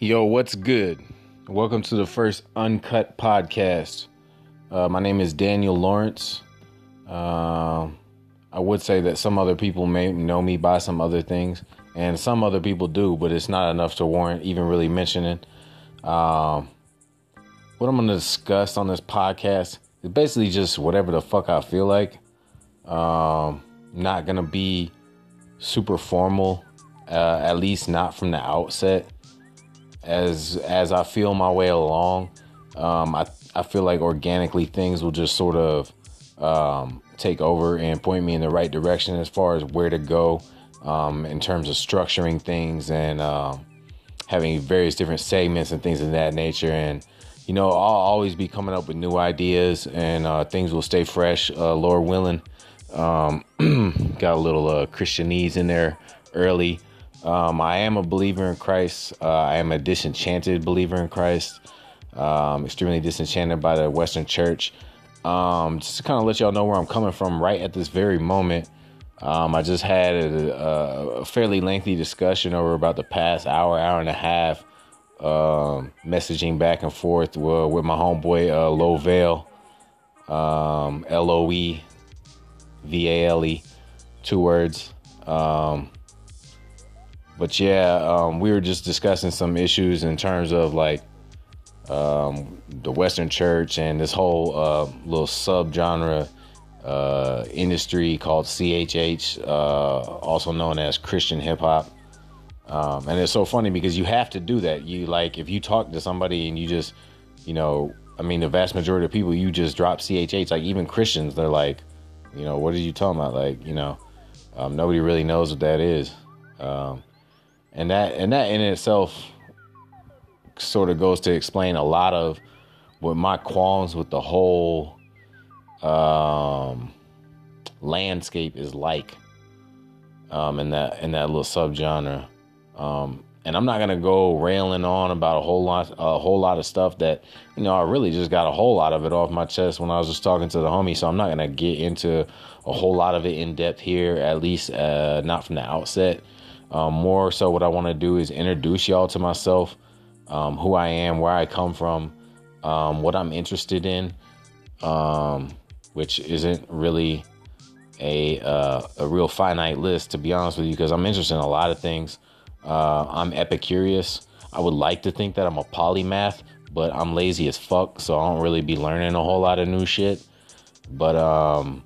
Yo, what's good? Welcome to the first Uncut podcast. Uh, my name is Daniel Lawrence. Uh, I would say that some other people may know me by some other things, and some other people do, but it's not enough to warrant even really mentioning. Um, what I'm going to discuss on this podcast is basically just whatever the fuck I feel like. Um, not going to be super formal, uh, at least not from the outset as as I feel my way along, um, I I feel like organically things will just sort of um, take over and point me in the right direction as far as where to go um, in terms of structuring things and uh, having various different segments and things of that nature. And you know, I'll always be coming up with new ideas and uh, things will stay fresh. Uh, Lord willing, um, got a little uh, Christianese in there early. Um, I am a believer in Christ. Uh, I am a disenchanted believer in Christ. Um, extremely disenchanted by the Western Church. Um, just to kind of let y'all know where I'm coming from right at this very moment. Um, I just had a, a, fairly lengthy discussion over about the past hour, hour and a half, um, messaging back and forth with, with my homeboy uh, Lovale, um, L O E V A L E, two words. But yeah, um, we were just discussing some issues in terms of like um, the Western Church and this whole uh, little subgenre uh, industry called CHH, uh, also known as Christian hip hop. Um, and it's so funny because you have to do that. You like if you talk to somebody and you just, you know, I mean, the vast majority of people you just drop CHH. Like even Christians, they're like, you know, what are you talking about? Like, you know, um, nobody really knows what that is. Um, and that and that in itself sort of goes to explain a lot of what my qualms with the whole um, landscape is like um, in that in that little subgenre. Um, and I'm not gonna go railing on about a whole lot a whole lot of stuff that you know I really just got a whole lot of it off my chest when I was just talking to the homie. So I'm not gonna get into a whole lot of it in depth here, at least uh, not from the outset. Um, more so, what I want to do is introduce y'all to myself, um, who I am, where I come from, um, what I'm interested in, um, which isn't really a uh, a real finite list, to be honest with you, because I'm interested in a lot of things. Uh, I'm epicurious. I would like to think that I'm a polymath, but I'm lazy as fuck, so I don't really be learning a whole lot of new shit. But um,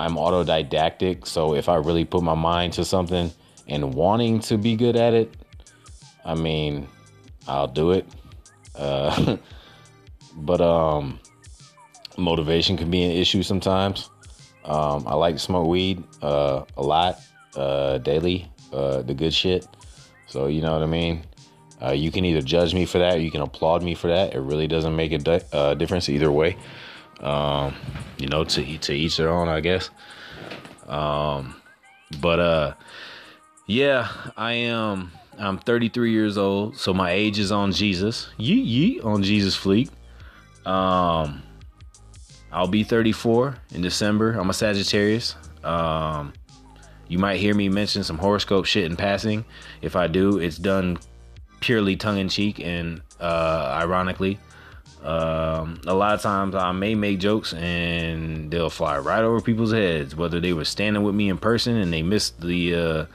I'm autodidactic, so if I really put my mind to something and wanting to be good at it, I mean, I'll do it. Uh, but um, motivation can be an issue sometimes. Um, I like to smoke weed uh, a lot, uh, daily, uh, the good shit. So you know what I mean. Uh, you can either judge me for that, you can applaud me for that. It really doesn't make a di- uh, difference either way. Um, you know, to to each their own, I guess. Um, but uh, yeah, I am. I'm 33 years old, so my age is on Jesus. Yee yee on Jesus fleek. Um, I'll be 34 in December. I'm a Sagittarius. Um, you might hear me mention some horoscope shit in passing. If I do, it's done purely tongue in cheek and uh, ironically. Um, a lot of times I may make jokes and they'll fly right over people's heads, whether they were standing with me in person and they missed the uh,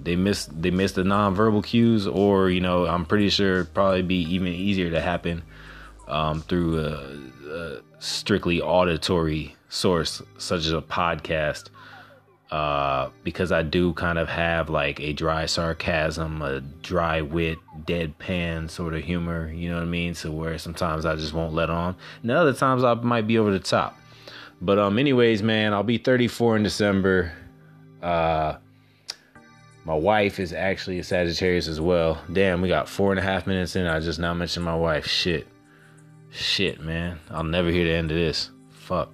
they missed they missed the nonverbal cues, or you know, I'm pretty sure probably be even easier to happen um, through a, a, strictly auditory source, such as a podcast. Uh, because I do kind of have like a dry sarcasm, a dry wit, deadpan sort of humor, you know what I mean? So where sometimes I just won't let on, and other times I might be over the top. But um, anyways, man, I'll be 34 in December. Uh, my wife is actually a Sagittarius as well. Damn, we got four and a half minutes in. I just now mentioned my wife. Shit. Shit, man. I'll never hear the end of this. Fuck.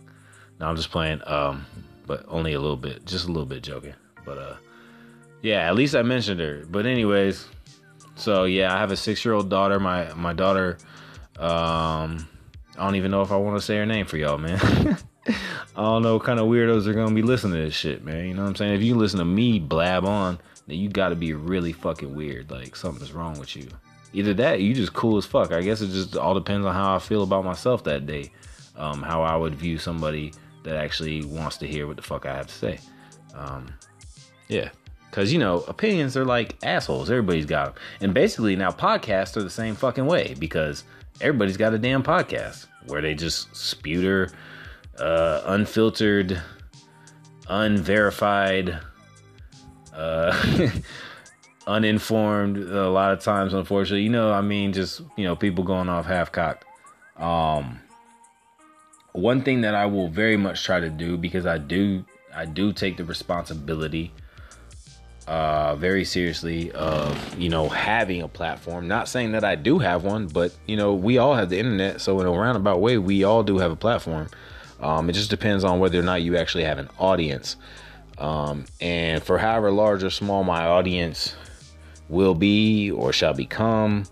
No, I'm just playing. Um, but only a little bit. Just a little bit joking. But uh yeah, at least I mentioned her. But anyways, so yeah, I have a six year old daughter. My my daughter um I don't even know if I want to say her name for y'all, man. I don't know what kind of weirdos are gonna be listening to this shit, man. You know what I'm saying? If you listen to me blab on then you got to be really fucking weird. Like something's wrong with you. either that, you just cool as fuck. I guess it just all depends on how I feel about myself that day, um, how I would view somebody that actually wants to hear what the fuck I have to say. Um, yeah, because you know opinions are like assholes. Everybody's got them, and basically now podcasts are the same fucking way because everybody's got a damn podcast where they just sputer uh, unfiltered, unverified. Uh, uninformed a lot of times unfortunately. You know i mean just you know people going off half cocked um one thing that i will very much try to do because i do i do take the responsibility uh very seriously of you know having a platform. Not saying that i do have one but you know we all have the internet. So in a roundabout way we all do have a platform. Um it just depends on whether or not you actually have an audience um and for however large or small my audience will be or shall become.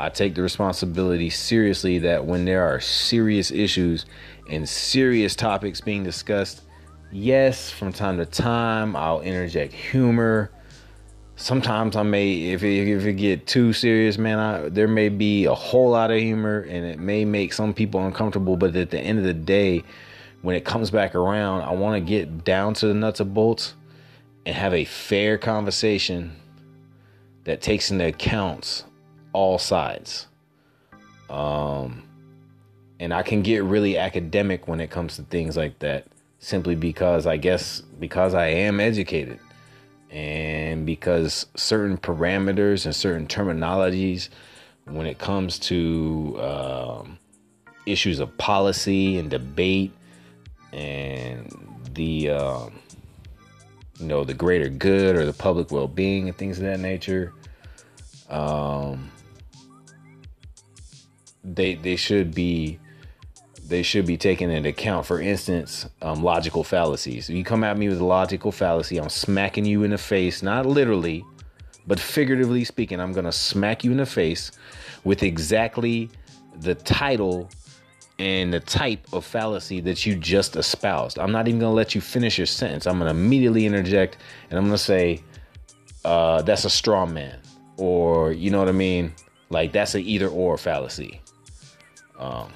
I take the responsibility seriously that when there are serious issues and serious topics being discussed, yes, from time to time I'll interject humor. Sometimes I may, if it, if it get too serious, man, I, there may be a whole lot of humor and it may make some people uncomfortable. But at the end of the day, when it comes back around, I want to get down to the nuts and bolts and have a fair conversation that takes into account all sides. Um, and I can get really academic when it comes to things like that simply because I guess because I am educated and because certain parameters and certain terminologies when it comes to um, issues of policy and debate and the um, you know the greater good or the public well-being and things of that nature um, they they should be they should be taken into account. For instance, um, logical fallacies. If you come at me with a logical fallacy, I'm smacking you in the face, not literally, but figuratively speaking. I'm gonna smack you in the face with exactly the title and the type of fallacy that you just espoused. I'm not even gonna let you finish your sentence. I'm gonna immediately interject and I'm gonna say, uh, "That's a straw man." or you know what I mean? Like that's an either or fallacy. Um,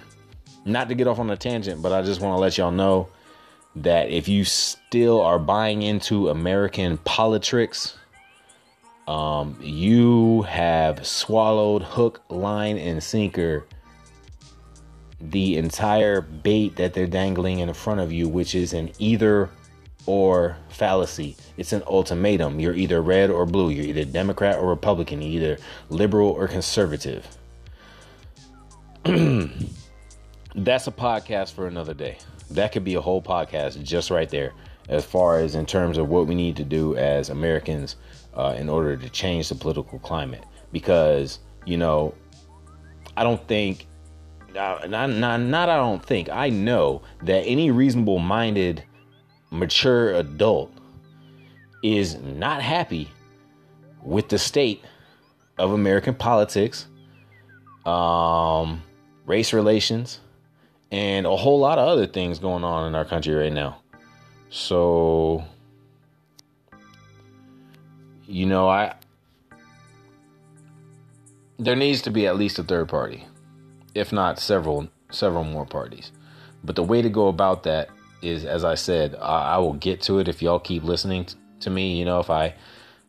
not to get off on a tangent, but I just want to let y'all know that if you still are buying into American politics, um, you have swallowed hook, line, and sinker the entire bait that they're dangling in front of you, which is an either or fallacy. It's an ultimatum. You're either red or blue. You're either Democrat or Republican. You're either liberal or conservative. That's a podcast for another day. That could be a whole podcast just right there, as far as in terms of what we need to do as Americans uh, in order to change the political climate. Because, you know, I don't think, not, not, not I don't think, I know that any reasonable minded mature adult is not happy with the state of American politics, um, race relations, and a whole lot of other things going on in our country right now. So, you know, I there needs to be at least a third party, if not several several more parties. But the way to go about that is, as I said, I, I will get to it if y'all keep listening t- to me. You know, if I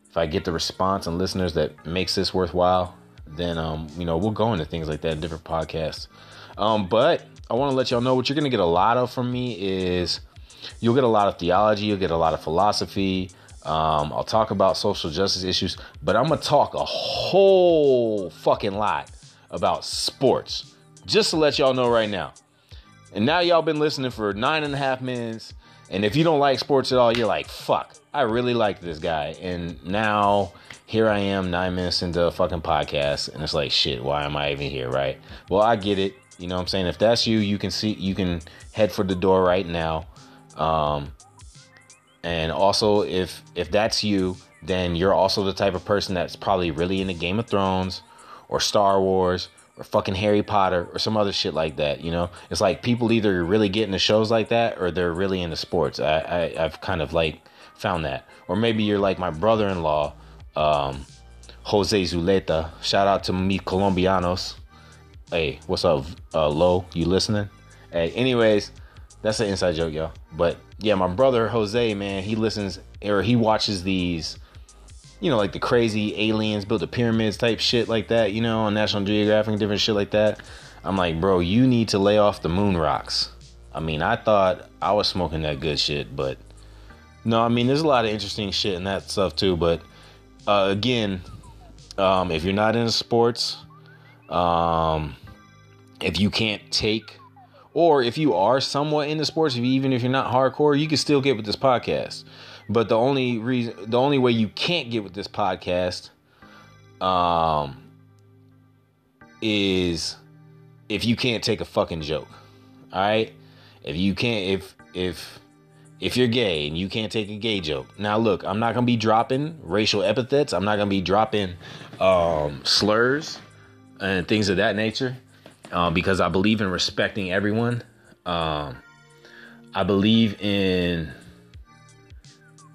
if I get the response and listeners that makes this worthwhile, then um, you know, we'll go into things like that in different podcasts. Um, but I want to let y'all know what you're gonna get a lot of from me is you'll get a lot of theology, you'll get a lot of philosophy. Um, I'll talk about social justice issues, but I'm gonna talk a whole fucking lot about sports. Just to let y'all know right now. And now y'all been listening for nine and a half minutes. And if you don't like sports at all, you're like, fuck, I really like this guy. And now here I am nine minutes into a fucking podcast. And it's like, shit, why am I even here, right? Well, I get it. You know what I'm saying? If that's you, you can see, you can head for the door right now. Um, and also if, if that's you, then you're also the type of person that's probably really into Game of Thrones or Star Wars or fucking Harry Potter or some other shit like that. You know, it's like people either really get into shows like that or they're really into sports. I, I have kind of like found that, or maybe you're like my brother-in-law, um, Jose Zuleta. Shout out to me Colombianos. Hey, what's up, uh, Lo? You listening? Hey, anyways, that's an inside joke, y'all. But yeah, my brother Jose, man, he listens or he watches these, you know, like the crazy aliens built the pyramids type shit like that, you know, on National Geographic and different shit like that. I'm like, bro, you need to lay off the moon rocks. I mean, I thought I was smoking that good shit, but no, I mean, there's a lot of interesting shit and that stuff too. But uh, again, um, if you're not into sports, um, if you can't take, or if you are somewhat into sports, if you, even if you're not hardcore, you can still get with this podcast. But the only reason, the only way you can't get with this podcast, um, is if you can't take a fucking joke. All right, if you can't, if if if you're gay and you can't take a gay joke. Now, look, I'm not gonna be dropping racial epithets. I'm not gonna be dropping um, slurs and things of that nature um, because I believe in respecting everyone. Um, I believe in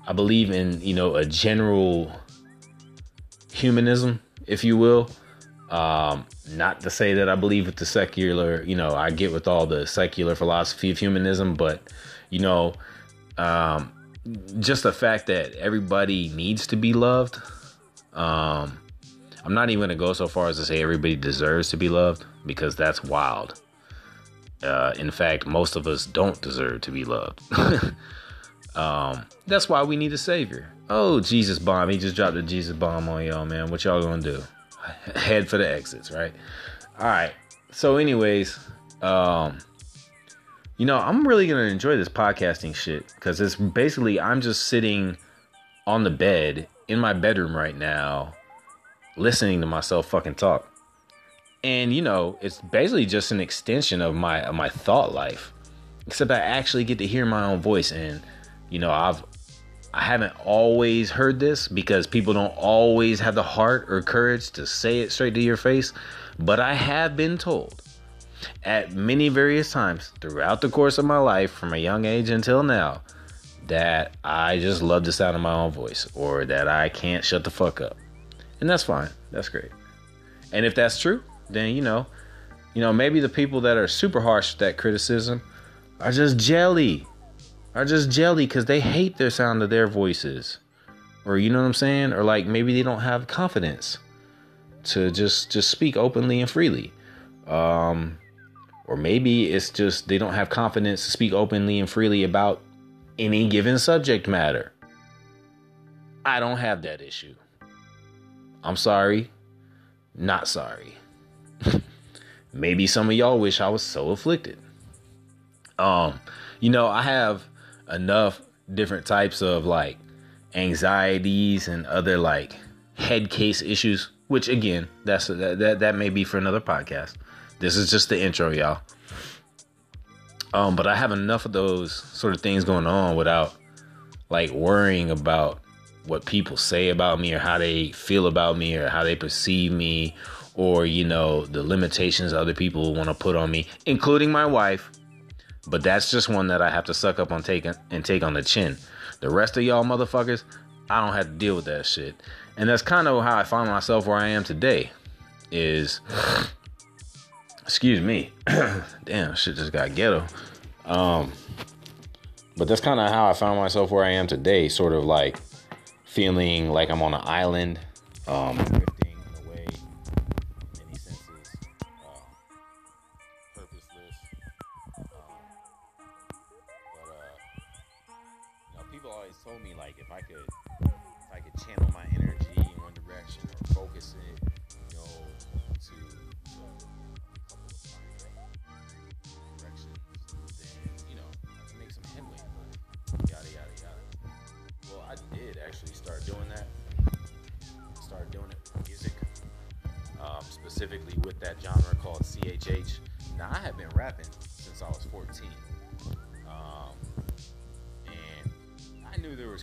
I believe in you know a general humanism, if you will. Um, not to say that I believe with the secular, you know, I get with all the secular philosophy of humanism, but you know, um, just the fact that everybody needs to be loved. Um, I'm not even gonna go so far as to say everybody deserves to be loved because that's wild. Uh, in fact, most of us don't deserve to be loved. um, that's why we need a savior. Oh, Jesus bomb! He just dropped a Jesus bomb on y'all, man. What y'all gonna do? Head for the exits, right? All right. So, anyways, um, you know, I'm really gonna enjoy this podcasting shit because it's basically I'm just sitting on the bed in my bedroom right now, listening to myself fucking talk. And you know, it's basically just an extension of my of my thought life. Except I actually get to hear my own voice and you know, I've I haven't always heard this because people don't always have the heart or courage to say it straight to your face, but I have been told at many various times throughout the course of my life from a young age until now that I just love the sound of my own voice or that I can't shut the fuck up. And that's fine. That's great. And if that's true, then you know, you know, maybe the people that are super harsh with that criticism are just jelly. Are just jelly because they hate their sound of their voices. Or you know what I'm saying? Or like maybe they don't have confidence to just just speak openly and freely. Um or maybe it's just they don't have confidence to speak openly and freely about any given subject matter. I don't have that issue. I'm sorry. Not sorry. maybe some of y'all wish I was so afflicted. Um, you know, I have enough different types of like anxieties and other like head case issues, which again, that's that that, that may be for another podcast. This is just the intro, y'all. Um, but I have enough of those sort of things going on without like worrying about what people say about me or how they feel about me or how they perceive me or you know the limitations other people want to put on me including my wife but that's just one that I have to suck up on taking and take on the chin. The rest of y'all motherfuckers, I don't have to deal with that shit. And that's kind of how I find myself where I am today. Is excuse me. Damn, shit just got ghetto. Um but that's kind of how I found myself where I am today, sort of like feeling like I'm on an island, um,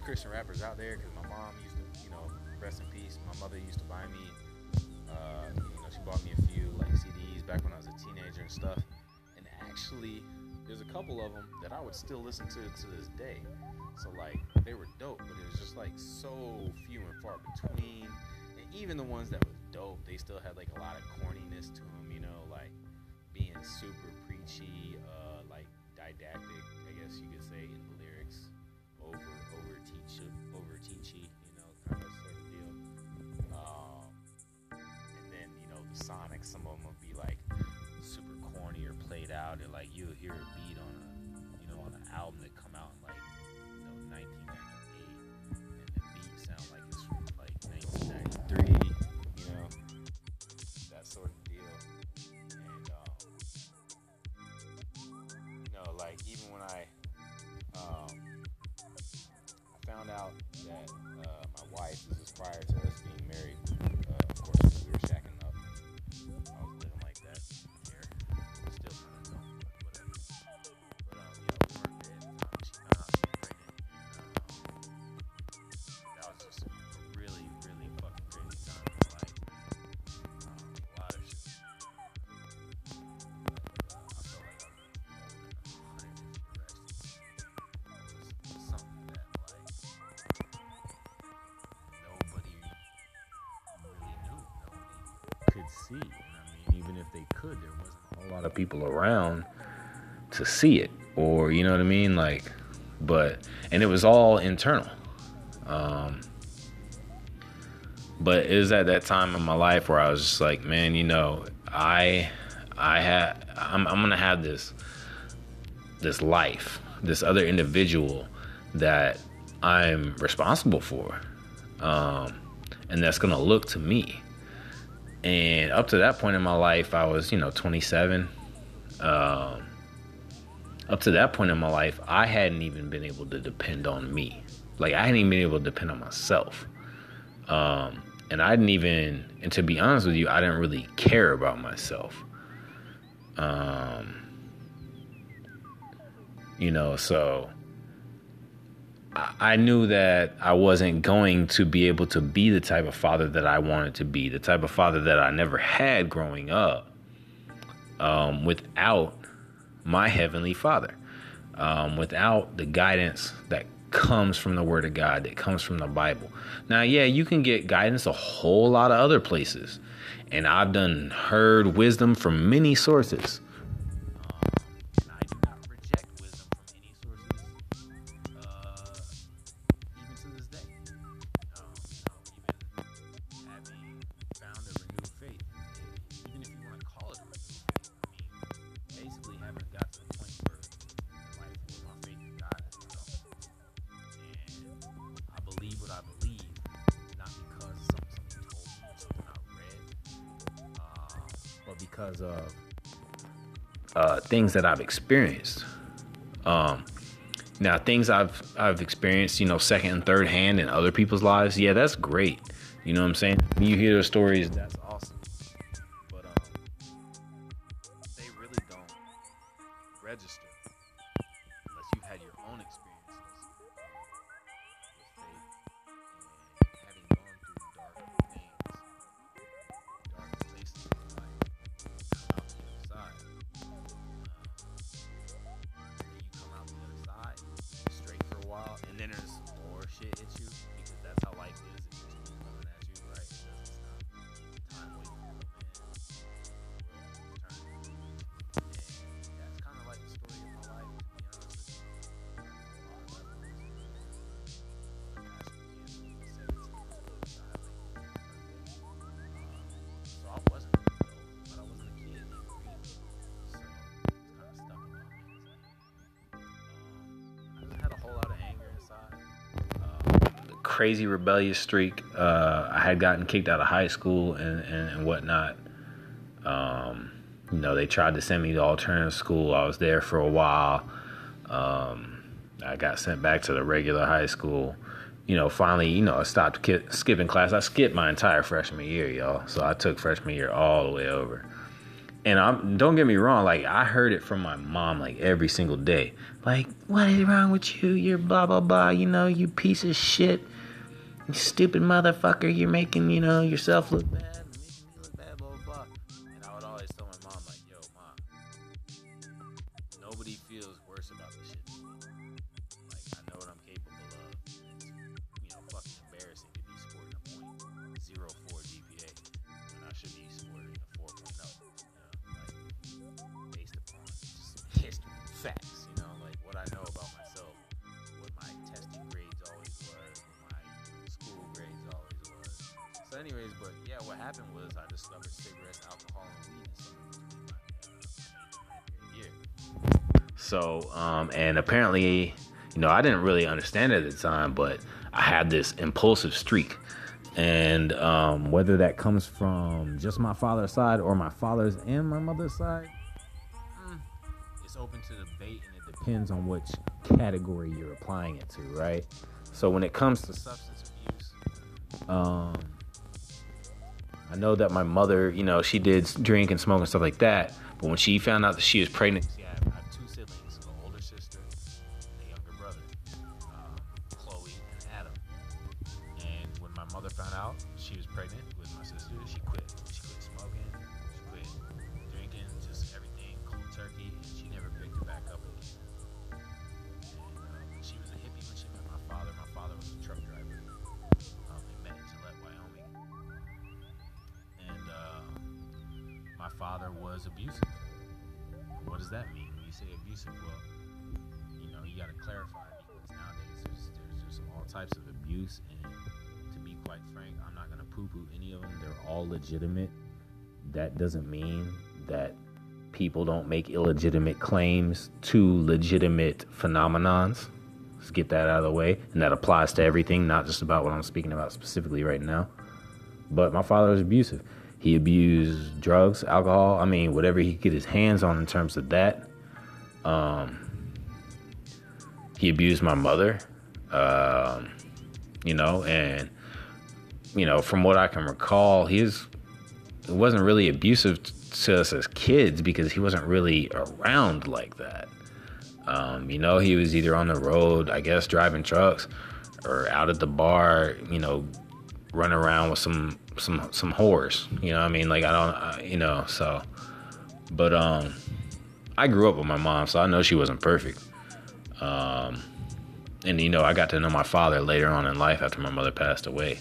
Christian rappers out there because my mom used to, you know, rest in peace. My mother used to buy me, uh, you know, she bought me a few like CDs back when I was a teenager and stuff. And actually, there's a couple of them that I would still listen to to this day. So like they were dope, but it was just like so few and far between And even the ones that was dope, they still had like a lot of corniness to them. You know, like being super preachy, uh, like didactic, I guess you could say in over over over teachy, you know, kind of sort of deal. Um, and then you know the sonics, some of them will be like super corny or played out, and like you'll hear prior to around to see it, or you know what I mean, like. But and it was all internal. Um, but it was at that time in my life where I was just like, man, you know, I, I had, I'm, I'm gonna have this, this life, this other individual that I'm responsible for, um, and that's gonna look to me. And up to that point in my life, I was, you know, 27. Um, up to that point in my life, I hadn't even been able to depend on me. Like I hadn't even been able to depend on myself. Um, and I didn't even, and to be honest with you, I didn't really care about myself. Um, you know, so I, I knew that I wasn't going to be able to be the type of father that I wanted to be, the type of father that I never had growing up, um, without my heavenly father, um, without the guidance that comes from the word of God, that comes from the Bible. Now, yeah, you can get guidance a whole lot of other places. And I've done heard wisdom from many sources. Things that I've experienced. Um, now, things I've I've experienced, you know, second and third hand in other people's lives, yeah, that's great. You know what I'm saying? When you hear those stories, that's crazy rebellious streak. Uh, I had gotten kicked out of high school and, and, and whatnot. Um, you know, they tried to send me to alternative school. I was there for a while. Um, I got sent back to the regular high school. You know, finally, you know, I stopped ki- skipping class. I skipped my entire freshman year, y'all. So I took freshman year all the way over. And I'm, don't get me wrong, like I heard it from my mom like every single day. Like, what is wrong with you? You're blah blah blah. You know, you piece of shit. You stupid motherfucker. You're making you know yourself look bad. Apparently, you know, I didn't really understand it at the time, but I had this impulsive streak. And um, whether that comes from just my father's side or my father's and my mother's side, mm, it's open to debate and it depends on which category you're applying it to, right? So when it comes to substance abuse, um, I know that my mother, you know, she did drink and smoke and stuff like that. But when she found out that she was pregnant, people don't make illegitimate claims to legitimate phenomenons. Let's get that out of the way. And that applies to everything, not just about what I'm speaking about specifically right now. But my father was abusive. He abused drugs, alcohol, I mean, whatever he could get his hands on in terms of that. Um, he abused my mother, um, you know, and, you know, from what I can recall, he's, it wasn't really abusive to us as kids because he wasn't really around like that. Um, you know, he was either on the road, I guess, driving trucks, or out at the bar, you know, running around with some some some whores. You know, I mean, like I don't, I, you know, so. But um, I grew up with my mom, so I know she wasn't perfect. Um, and you know, I got to know my father later on in life after my mother passed away.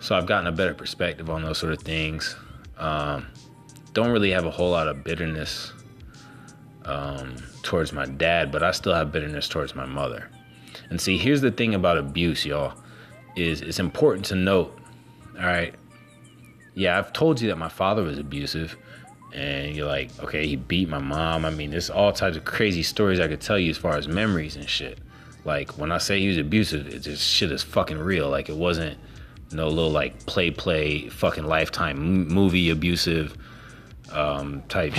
So I've gotten a better perspective on those sort of things. Um, don't really have a whole lot of bitterness um, towards my dad, but I still have bitterness towards my mother. And see, here's the thing about abuse, y'all, is it's important to note. All right, yeah, I've told you that my father was abusive, and you're like, okay, he beat my mom. I mean, there's all types of crazy stories I could tell you as far as memories and shit. Like when I say he was abusive, it just shit is fucking real. Like it wasn't no little like play play fucking lifetime movie abusive um, type.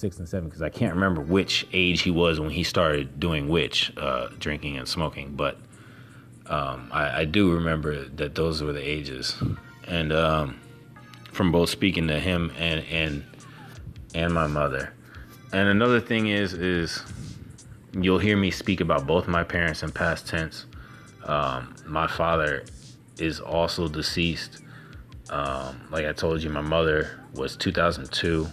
Six and seven because I can't remember which age he was when he started doing which, uh, drinking and smoking, but um, I, I, do remember that those were the ages. And um, from both speaking to him and and and my mother, and another thing is is you'll hear me speak about both my parents in past tense. Um, my father is also deceased. Um, like I told you, my mother was 2002.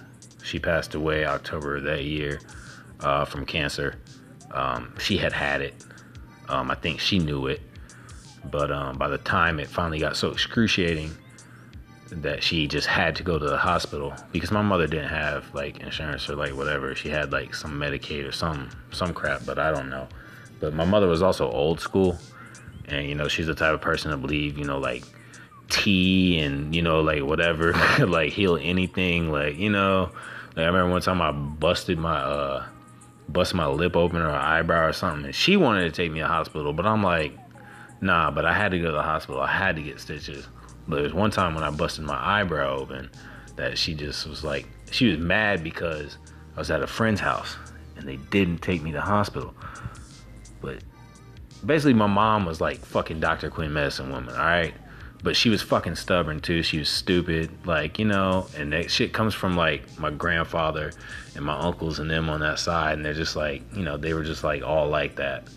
She passed away October that year uh, from cancer. Um, she had had it. Um, I think she knew it, but um, by the time it finally got so excruciating that she just had to go to the hospital because my mother didn't have like insurance or like whatever. She had like some Medicaid or some some crap, but I don't know. But my mother was also old school, and you know she's the type of person to believe you know like tea and you know like whatever like heal anything like you know. Like I remember one time I busted my uh busted my lip open or eyebrow or something, and she wanted to take me to hospital, but I'm like, nah. But I had to go to the hospital. I had to get stitches. But there was one time when I busted my eyebrow open that she just was like, she was mad because I was at a friend's house and they didn't take me to hospital. But basically, my mom was like fucking Dr. Quinn medicine woman, all right? But she was fucking stubborn too. She was stupid, like you know, and that shit comes from like my grandfather and my uncles and them on that side, and they're just like, you know, they were just like all like that,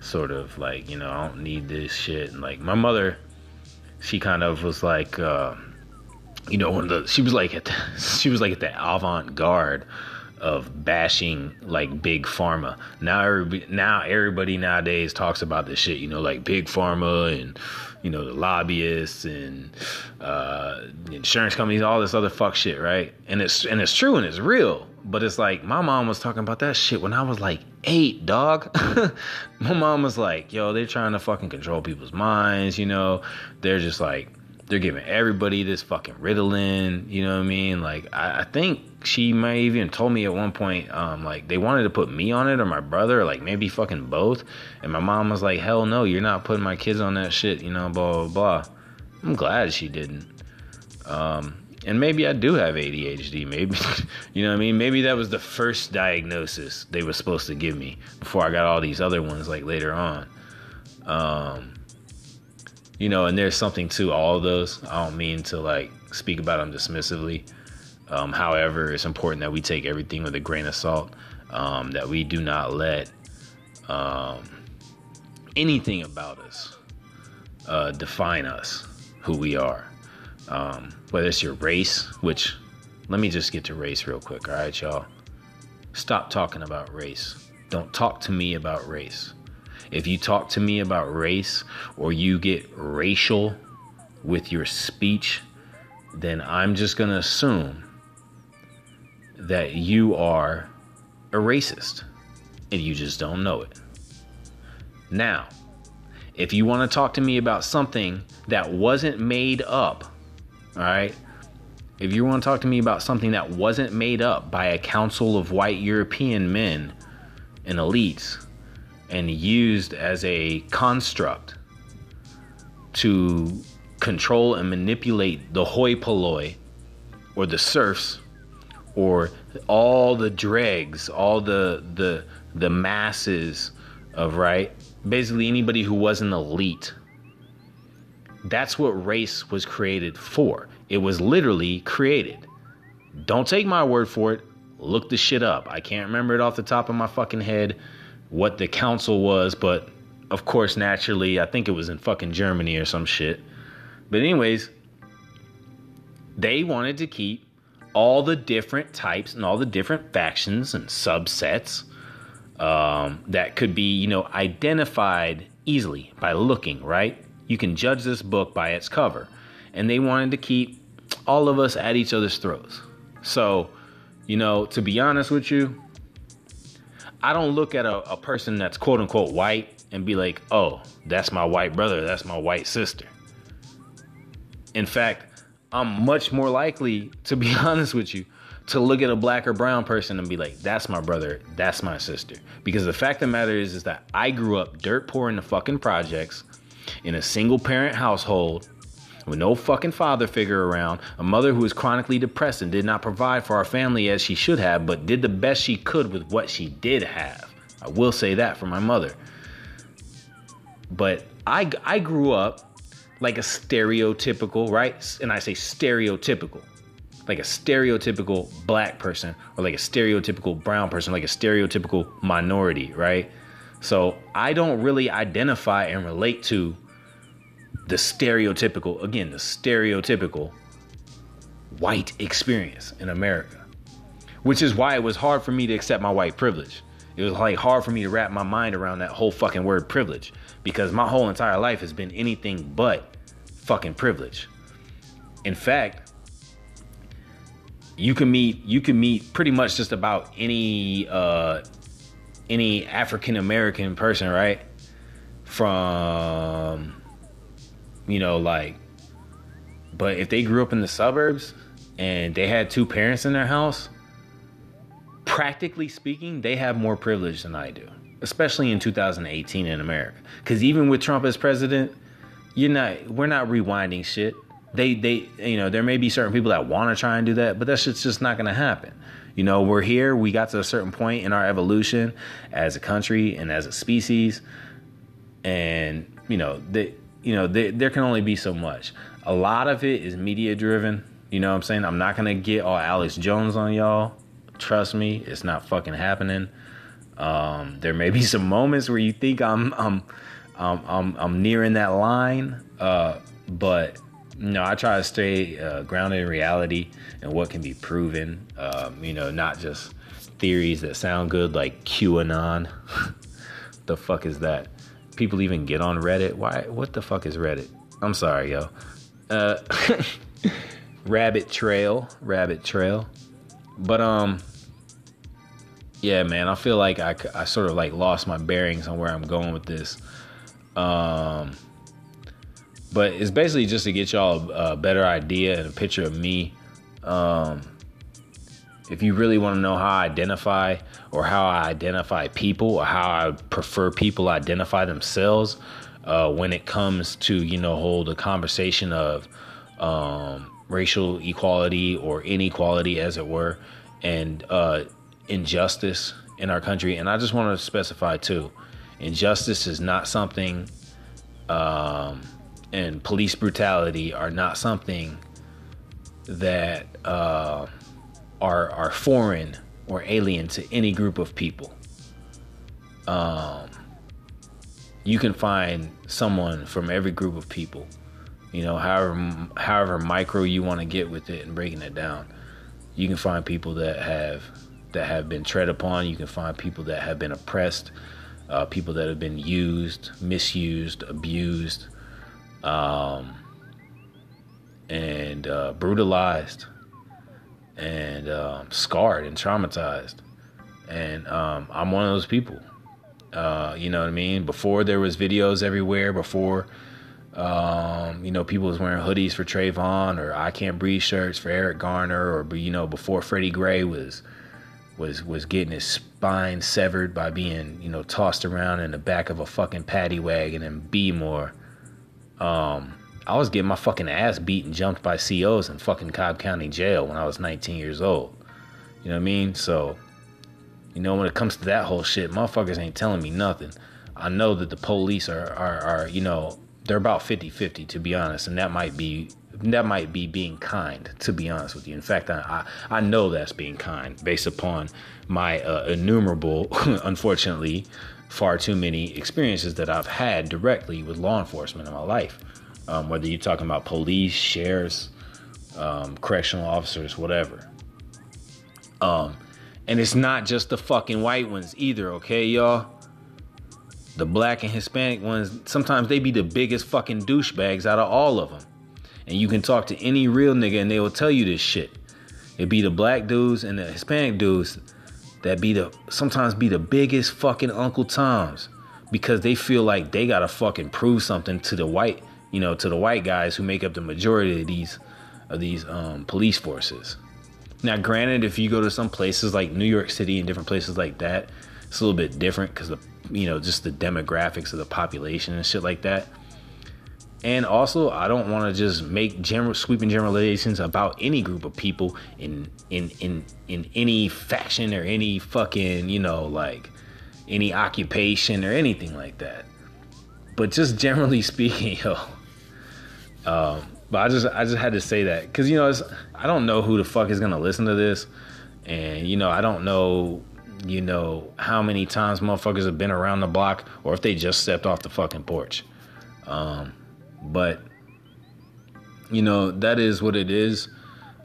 sort of like, you know, I don't need this shit, and like my mother, she kind of was like, uh, you know, of the, she was like at, the, she was like at the avant garde of bashing like big pharma. Now everybody, now everybody nowadays talks about this shit, you know, like big pharma and you know the lobbyists and uh, insurance companies, all this other fuck shit, right? And it's and it's true and it's real. But it's like my mom was talking about that shit when I was like eight, dog. my mom was like, "Yo, they're trying to fucking control people's minds, you know? They're just like." They're giving everybody this fucking Ritalin, you know what I mean? Like, I, I think she might even told me at one point, um, like they wanted to put me on it or my brother, or like maybe fucking both. And my mom was like, "Hell no, you're not putting my kids on that shit," you know, blah blah blah. I'm glad she didn't. Um, and maybe I do have ADHD. Maybe, you know what I mean? Maybe that was the first diagnosis they were supposed to give me before I got all these other ones like later on. Um, you know, and there's something to all of those. I don't mean to like speak about them dismissively. Um, however, it's important that we take everything with a grain of salt, um, that we do not let um, anything about us uh, define us, who we are. Um, whether it's your race, which let me just get to race real quick, all right, y'all? Stop talking about race. Don't talk to me about race. If you talk to me about race or you get racial with your speech, then I'm just going to assume that you are a racist and you just don't know it. Now, if you want to talk to me about something that wasn't made up, all right? If you want to talk to me about something that wasn't made up by a council of white European men and elites and used as a construct to control and manipulate the hoi polloi or the serfs or all the dregs, all the the the masses of right, basically anybody who was an elite. That's what race was created for. It was literally created. Don't take my word for it. Look the shit up. I can't remember it off the top of my fucking head what the council was, but of course, naturally, I think it was in fucking Germany or some shit. But, anyways, they wanted to keep all the different types and all the different factions and subsets um, that could be, you know, identified easily by looking, right? You can judge this book by its cover. And they wanted to keep all of us at each other's throats. So, you know, to be honest with you, I don't look at a, a person that's quote unquote white and be like, oh, that's my white brother, that's my white sister. In fact, I'm much more likely, to be honest with you, to look at a black or brown person and be like, that's my brother, that's my sister. Because the fact of the matter is, is that I grew up dirt poor in the fucking projects, in a single parent household, with no fucking father figure around, a mother who was chronically depressed and did not provide for our family as she should have, but did the best she could with what she did have. I will say that for my mother. But I, I grew up like a stereotypical, right? And I say stereotypical, like a stereotypical black person or like a stereotypical brown person, like a stereotypical minority, right? So I don't really identify and relate to the stereotypical, again, the stereotypical white experience in America, which is why it was hard for me to accept my white privilege. It was like hard for me to wrap my mind around that whole fucking word privilege because my whole entire life has been anything but fucking privilege. In fact, you can meet you can meet pretty much just about any uh any African American person, right? From you know like but if they grew up in the suburbs and they had two parents in their house, practically speaking, they have more privilege than I do especially in 2018 in America. Because even with Trump as president, you're not we're not rewinding shit. They they you know there may be certain people that want to try and do that, but that's just just not going to happen. You know, we're here. We got to a certain point in our evolution as a country and as a species, and you know they you know, there, there can only be so much. A lot of it is media driven. You know what I'm saying? I'm not gonna get all Alex Jones on y'all. Trust me, it's not fucking happening. Um, there may be some moments where you think I'm I'm I'm I'm, I'm nearing that line, uh, but no, I try to stay uh, grounded in reality and what can be proven. Um, you know, not just theories that sound good like QAnon. the fuck is that? People even get on Reddit. Why? What the fuck is Reddit? I'm sorry, yo. Uh, rabbit trail, rabbit trail. But um, yeah, man, I feel like I, I sort of like lost my bearings on where I'm going with this. Um, but it's basically just to get y'all a, a better idea and a picture of me. Um, if you really want to know how I identify or how I identify people or how I prefer people identify themselves uh, when it comes to, you know, hold a conversation of um, racial equality or inequality, as it were, and uh, injustice in our country. And I just want to specify too injustice is not something, um, and police brutality are not something that uh, are are foreign or alien to any group of people. Um, you can find someone from every group of people. You know, however however micro you want to get with it and breaking it down, you can find people that have that have been tread upon. You can find people that have been oppressed, uh, people that have been used, misused, abused, um, and uh, brutalized and um, scarred and traumatized. And um, I'm one of those people. Uh, you know what I mean? Before there was videos everywhere, before um, you know people was wearing hoodies for Trayvon or I Can't Breathe shirts for Eric Garner, or you know before Freddie Gray was was was getting his spine severed by being you know tossed around in the back of a fucking paddy wagon in Bmore. Um, I was getting my fucking ass beat and jumped by COs in fucking Cobb County Jail when I was 19 years old. You know what I mean? So, you know, when it comes to that whole shit, motherfuckers ain't telling me nothing. I know that the police are, are, are you know, they're about 50 50, to be honest. And that might be. That might be being kind, to be honest with you. In fact, I I, I know that's being kind based upon my uh, innumerable, unfortunately, far too many experiences that I've had directly with law enforcement in my life um, whether you're talking about police, sheriffs, um, correctional officers, whatever. Um, and it's not just the fucking white ones either, okay, y'all? The black and Hispanic ones, sometimes they be the biggest fucking douchebags out of all of them. And you can talk to any real nigga and they will tell you this shit. It be the black dudes and the Hispanic dudes that be the sometimes be the biggest fucking Uncle Toms because they feel like they gotta fucking prove something to the white you know, to the white guys who make up the majority of these of these um, police forces. Now, granted, if you go to some places like New York City and different places like that, it's a little bit different because the you know just the demographics of the population and shit like that. And also, I don't want to just make general sweeping generalizations about any group of people in in in in any faction or any fucking you know like any occupation or anything like that. But just generally speaking, yo, um, but I just I just had to say that because you know I don't know who the fuck is gonna listen to this, and you know I don't know you know how many times motherfuckers have been around the block or if they just stepped off the fucking porch. Um, but you know that is what it is.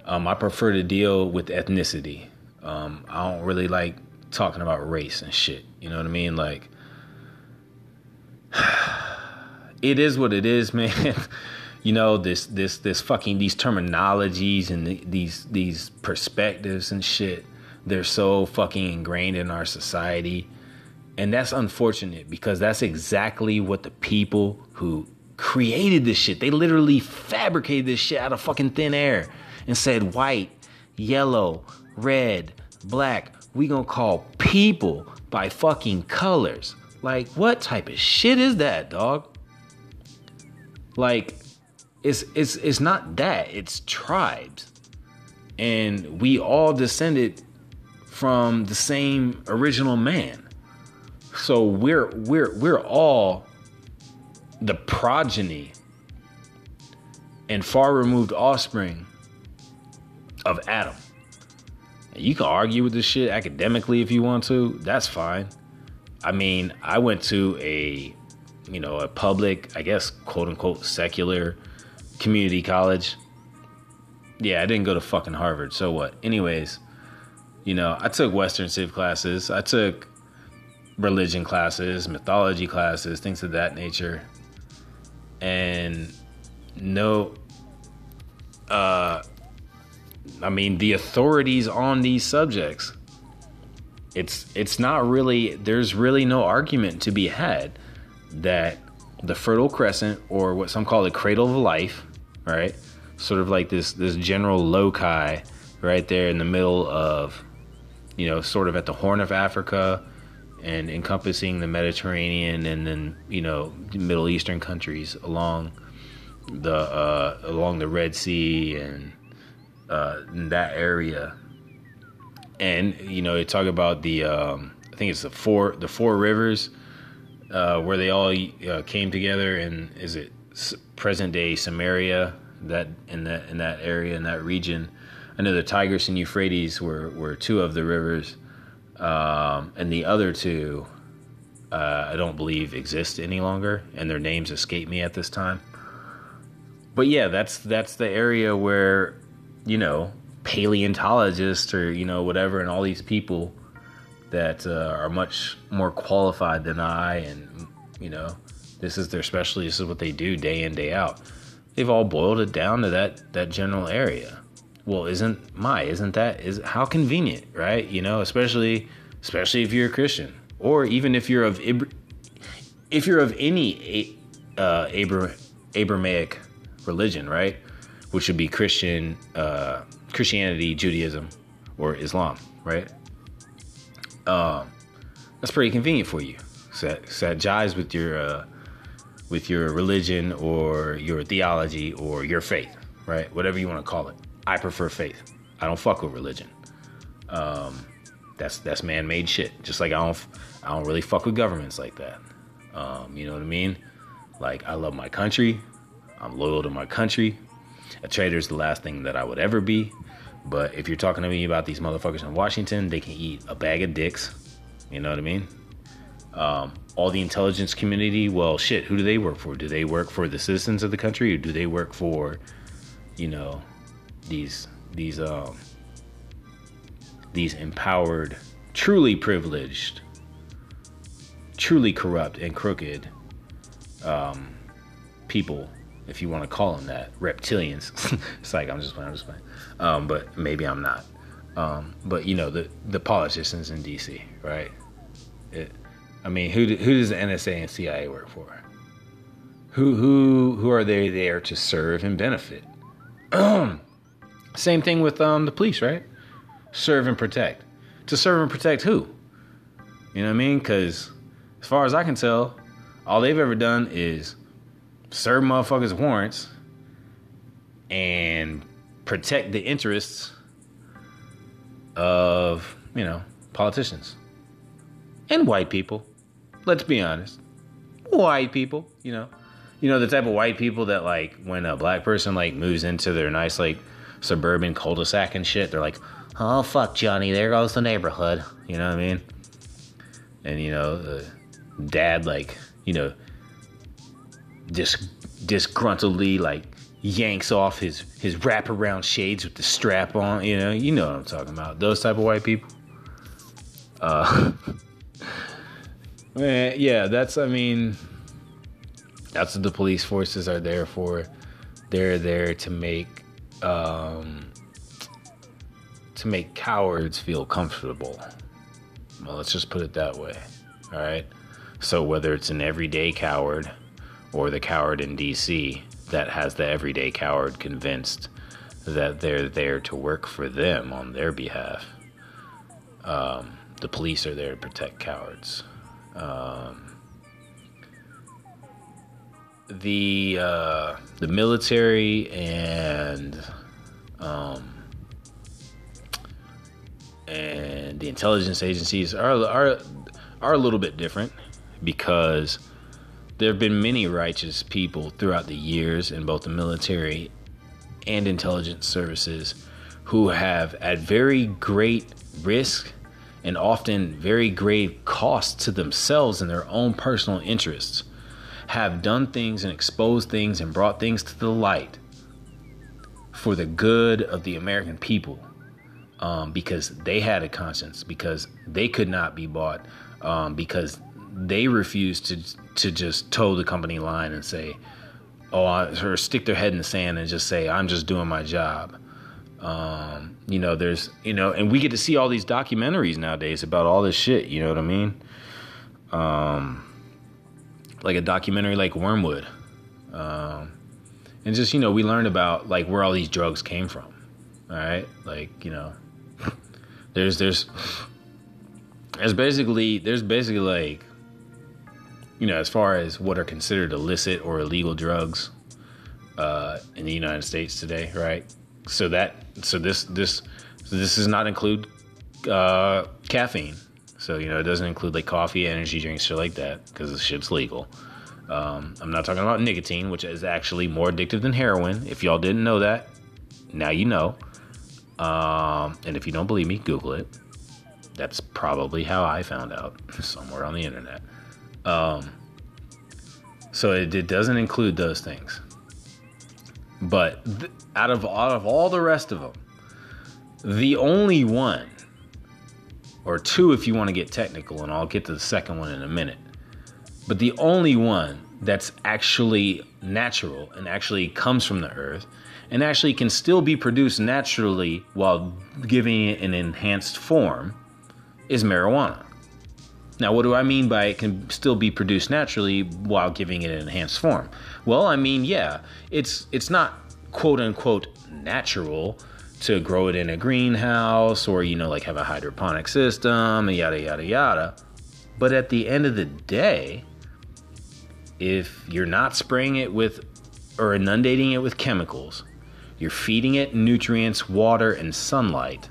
Um, I prefer to deal with ethnicity. Um, I don't really like talking about race and shit. You know what I mean? Like, it is what it is, man you know this this this fucking these terminologies and the, these these perspectives and shit they're so fucking ingrained in our society. And that's unfortunate because that's exactly what the people who created this shit they literally fabricated this shit out of fucking thin air and said white yellow red black we gonna call people by fucking colors. Like what type of shit is that dog? Like it's it's it's not that it's tribes and we all descended from the same original man so we're we're we're all the progeny and far removed offspring of Adam. You can argue with this shit academically if you want to. That's fine. I mean, I went to a, you know, a public, I guess, quote unquote, secular community college. Yeah, I didn't go to fucking Harvard. So what? Anyways, you know, I took Western Civ classes. I took religion classes, mythology classes, things of that nature. And no, uh, I mean, the authorities on these subjects, it's it's not really there's really no argument to be had that the Fertile Crescent or what some call the cradle of life, right? Sort of like this this general loci right there in the middle of you know, sort of at the Horn of Africa and encompassing the Mediterranean and then, you know, Middle Eastern countries along the uh, along the Red Sea and uh, that area. And you know, they talk about the um, I think it's the four the four rivers uh, where they all uh, came together, and is it present day Sumeria that in that in that area in that region. I know the Tigris and Euphrates were were two of the rivers, um, and the other two uh, I don't believe exist any longer, and their names escape me at this time. But yeah, that's that's the area where you know, paleontologists or, you know, whatever, and all these people that uh, are much more qualified than I, and, you know, this is their specialty, this is what they do day in, day out. They've all boiled it down to that, that general area. Well, isn't my, isn't that, is how convenient, right? You know, especially, especially if you're a Christian or even if you're of, if you're of any uh, Abra- Abrahamic religion, right? which would be Christian, uh, Christianity, Judaism, or Islam, right? Um, that's pretty convenient for you. So that, so that jives with your uh, with your religion or your theology or your faith, right? Whatever you want to call it. I prefer faith. I don't fuck with religion. Um, that's that's man-made shit. Just like I don't I don't really fuck with governments like that. Um, you know what I mean? Like I love my country. I'm loyal to my country. A traitor is the last thing that I would ever be. But if you're talking to me about these motherfuckers in Washington, they can eat a bag of dicks. You know what I mean? Um, all the intelligence community, well, shit, who do they work for? Do they work for the citizens of the country, or do they work for, you know, these these um these empowered, truly privileged, truly corrupt and crooked um, people if you want to call them that, reptilians. it's like I'm just playing, I'm just playing. Um, but maybe I'm not. Um, but you know the the politicians in D.C. Right? It, I mean, who who does the NSA and CIA work for? Who who who are they there to serve and benefit? Same thing with um, the police, right? Serve and protect. To serve and protect who? You know what I mean? Because as far as I can tell, all they've ever done is serve motherfuckers warrants and protect the interests of, you know, politicians and white people. Let's be honest. White people, you know. You know, the type of white people that like when a black person like moves into their nice like suburban cul-de-sac and shit, they're like, "Oh fuck, Johnny, there goes the neighborhood." You know what I mean? And you know, the dad like, you know, dis- disgruntledly like yanks off his his wraparound shades with the strap on. You know, you know what I'm talking about. Those type of white people. Uh, man, yeah, that's. I mean, that's what the police forces are there for. They're there to make um, to make cowards feel comfortable. Well, let's just put it that way. All right. So whether it's an everyday coward or the coward in DC that has the everyday coward convinced that they're there to work for them on their behalf. Um, the police are there to protect cowards. Um, the uh, the military and um, and the intelligence agencies are are are a little bit different because there have been many righteous people throughout the years in both the military and intelligence services who have, at very great risk and often very grave cost to themselves and their own personal interests, have done things and exposed things and brought things to the light for the good of the American people um, because they had a conscience, because they could not be bought, um, because they refused to to just toe the company line and say, "Oh," or stick their head in the sand and just say, "I'm just doing my job." Um, you know, there's, you know, and we get to see all these documentaries nowadays about all this shit. You know what I mean? Um, like a documentary like Wormwood. Um, and just, you know, we learned about like where all these drugs came from. All right. Like, you know, there's, there's, there's basically, there's basically like, you know, as far as what are considered illicit or illegal drugs, uh, in the United States today, right? So that so this this this does not include uh, caffeine. So you know it doesn't include like coffee, energy drinks, shit like that because the shit's legal. Um, I'm not talking about nicotine, which is actually more addictive than heroin. If y'all didn't know that, now you know. Um, and if you don't believe me, Google it. That's probably how I found out somewhere on the internet. Um, so it, it doesn't include those things. But th- out of out of all the rest of them, the only one or two if you want to get technical and I'll get to the second one in a minute. But the only one that's actually natural and actually comes from the earth and actually can still be produced naturally while giving it an enhanced form is marijuana. Now, what do I mean by it can still be produced naturally while giving it an enhanced form? Well, I mean, yeah, it's it's not quote unquote natural to grow it in a greenhouse or you know like have a hydroponic system and yada yada yada. But at the end of the day, if you're not spraying it with or inundating it with chemicals, you're feeding it nutrients, water, and sunlight.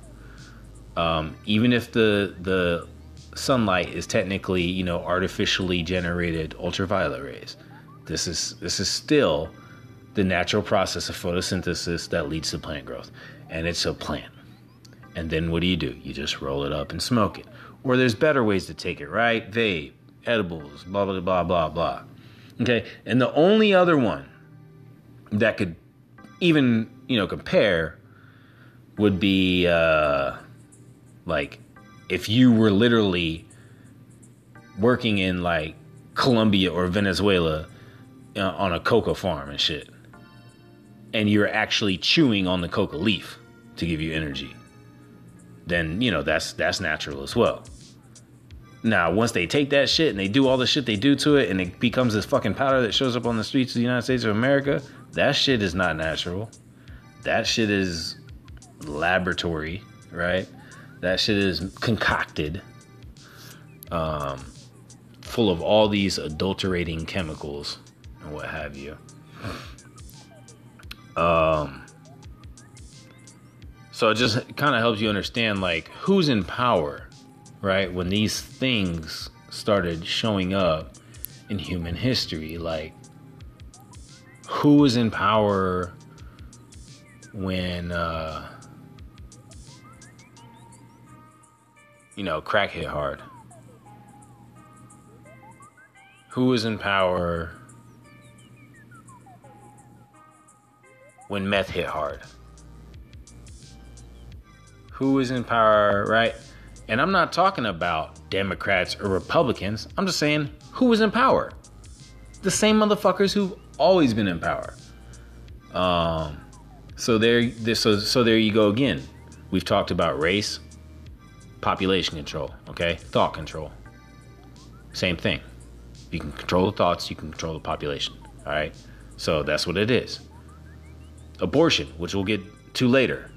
Um, even if the the sunlight is technically, you know, artificially generated ultraviolet rays. This is this is still the natural process of photosynthesis that leads to plant growth. And it's a plant. And then what do you do? You just roll it up and smoke it. Or there's better ways to take it, right? Vape, edibles, blah blah blah blah blah. Okay? And the only other one that could even, you know, compare would be uh like if you were literally working in like Colombia or Venezuela uh, on a coca farm and shit, and you're actually chewing on the coca leaf to give you energy, then you know that's that's natural as well. Now, once they take that shit and they do all the shit they do to it, and it becomes this fucking powder that shows up on the streets of the United States of America, that shit is not natural. That shit is laboratory, right? That shit is concocted, um, full of all these adulterating chemicals and what have you. Um, so it just kind of helps you understand like who's in power, right? When these things started showing up in human history, like who was in power when uh you know, crack hit hard. Who was in power when meth hit hard? Who was in power, right? And I'm not talking about Democrats or Republicans. I'm just saying who was in power. The same motherfuckers who've always been in power. Um, so there, so so there you go again. We've talked about race, population control, okay? Thought control. Same thing. You can control the thoughts, you can control the population, all right? So that's what it is. Abortion, which we'll get to later.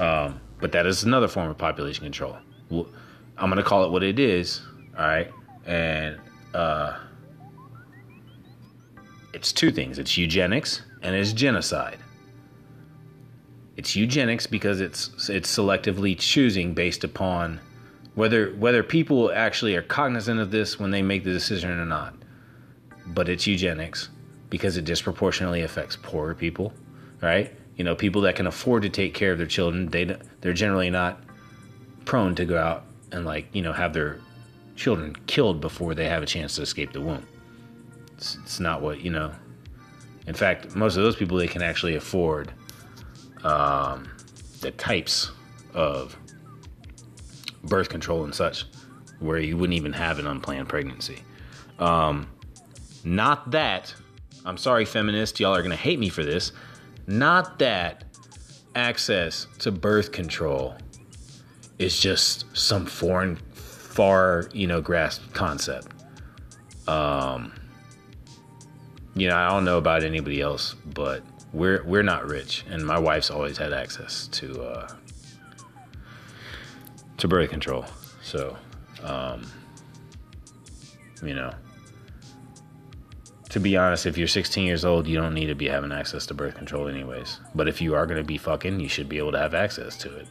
Um, but that is another form of population control. I'm going to call it what it is, all right? And uh, it's two things it's eugenics and it's genocide. It's eugenics because it's it's selectively choosing based upon whether whether people actually are cognizant of this when they make the decision or not. but it's eugenics because it disproportionately affects poorer people, right? You know, people that can afford to take care of their children, they they're generally not prone to go out and like you know have their children killed before they have a chance to escape the womb. It's, it's not what you know. In fact, most of those people they can actually afford um, the types of birth control and such, where you wouldn't even have an unplanned pregnancy. Um, not that, I'm sorry, feminists, y'all are gonna hate me for this. Not that access to birth control is just some foreign, far, you know, grasped concept. Um, you know, I don't know about anybody else, but we're we're not rich, and my wife's always had access to uh, to birth control. So, um, you know, to be honest, if you're 16 years old, you don't need to be having access to birth control, anyways. But if you are going to be fucking, you should be able to have access to it.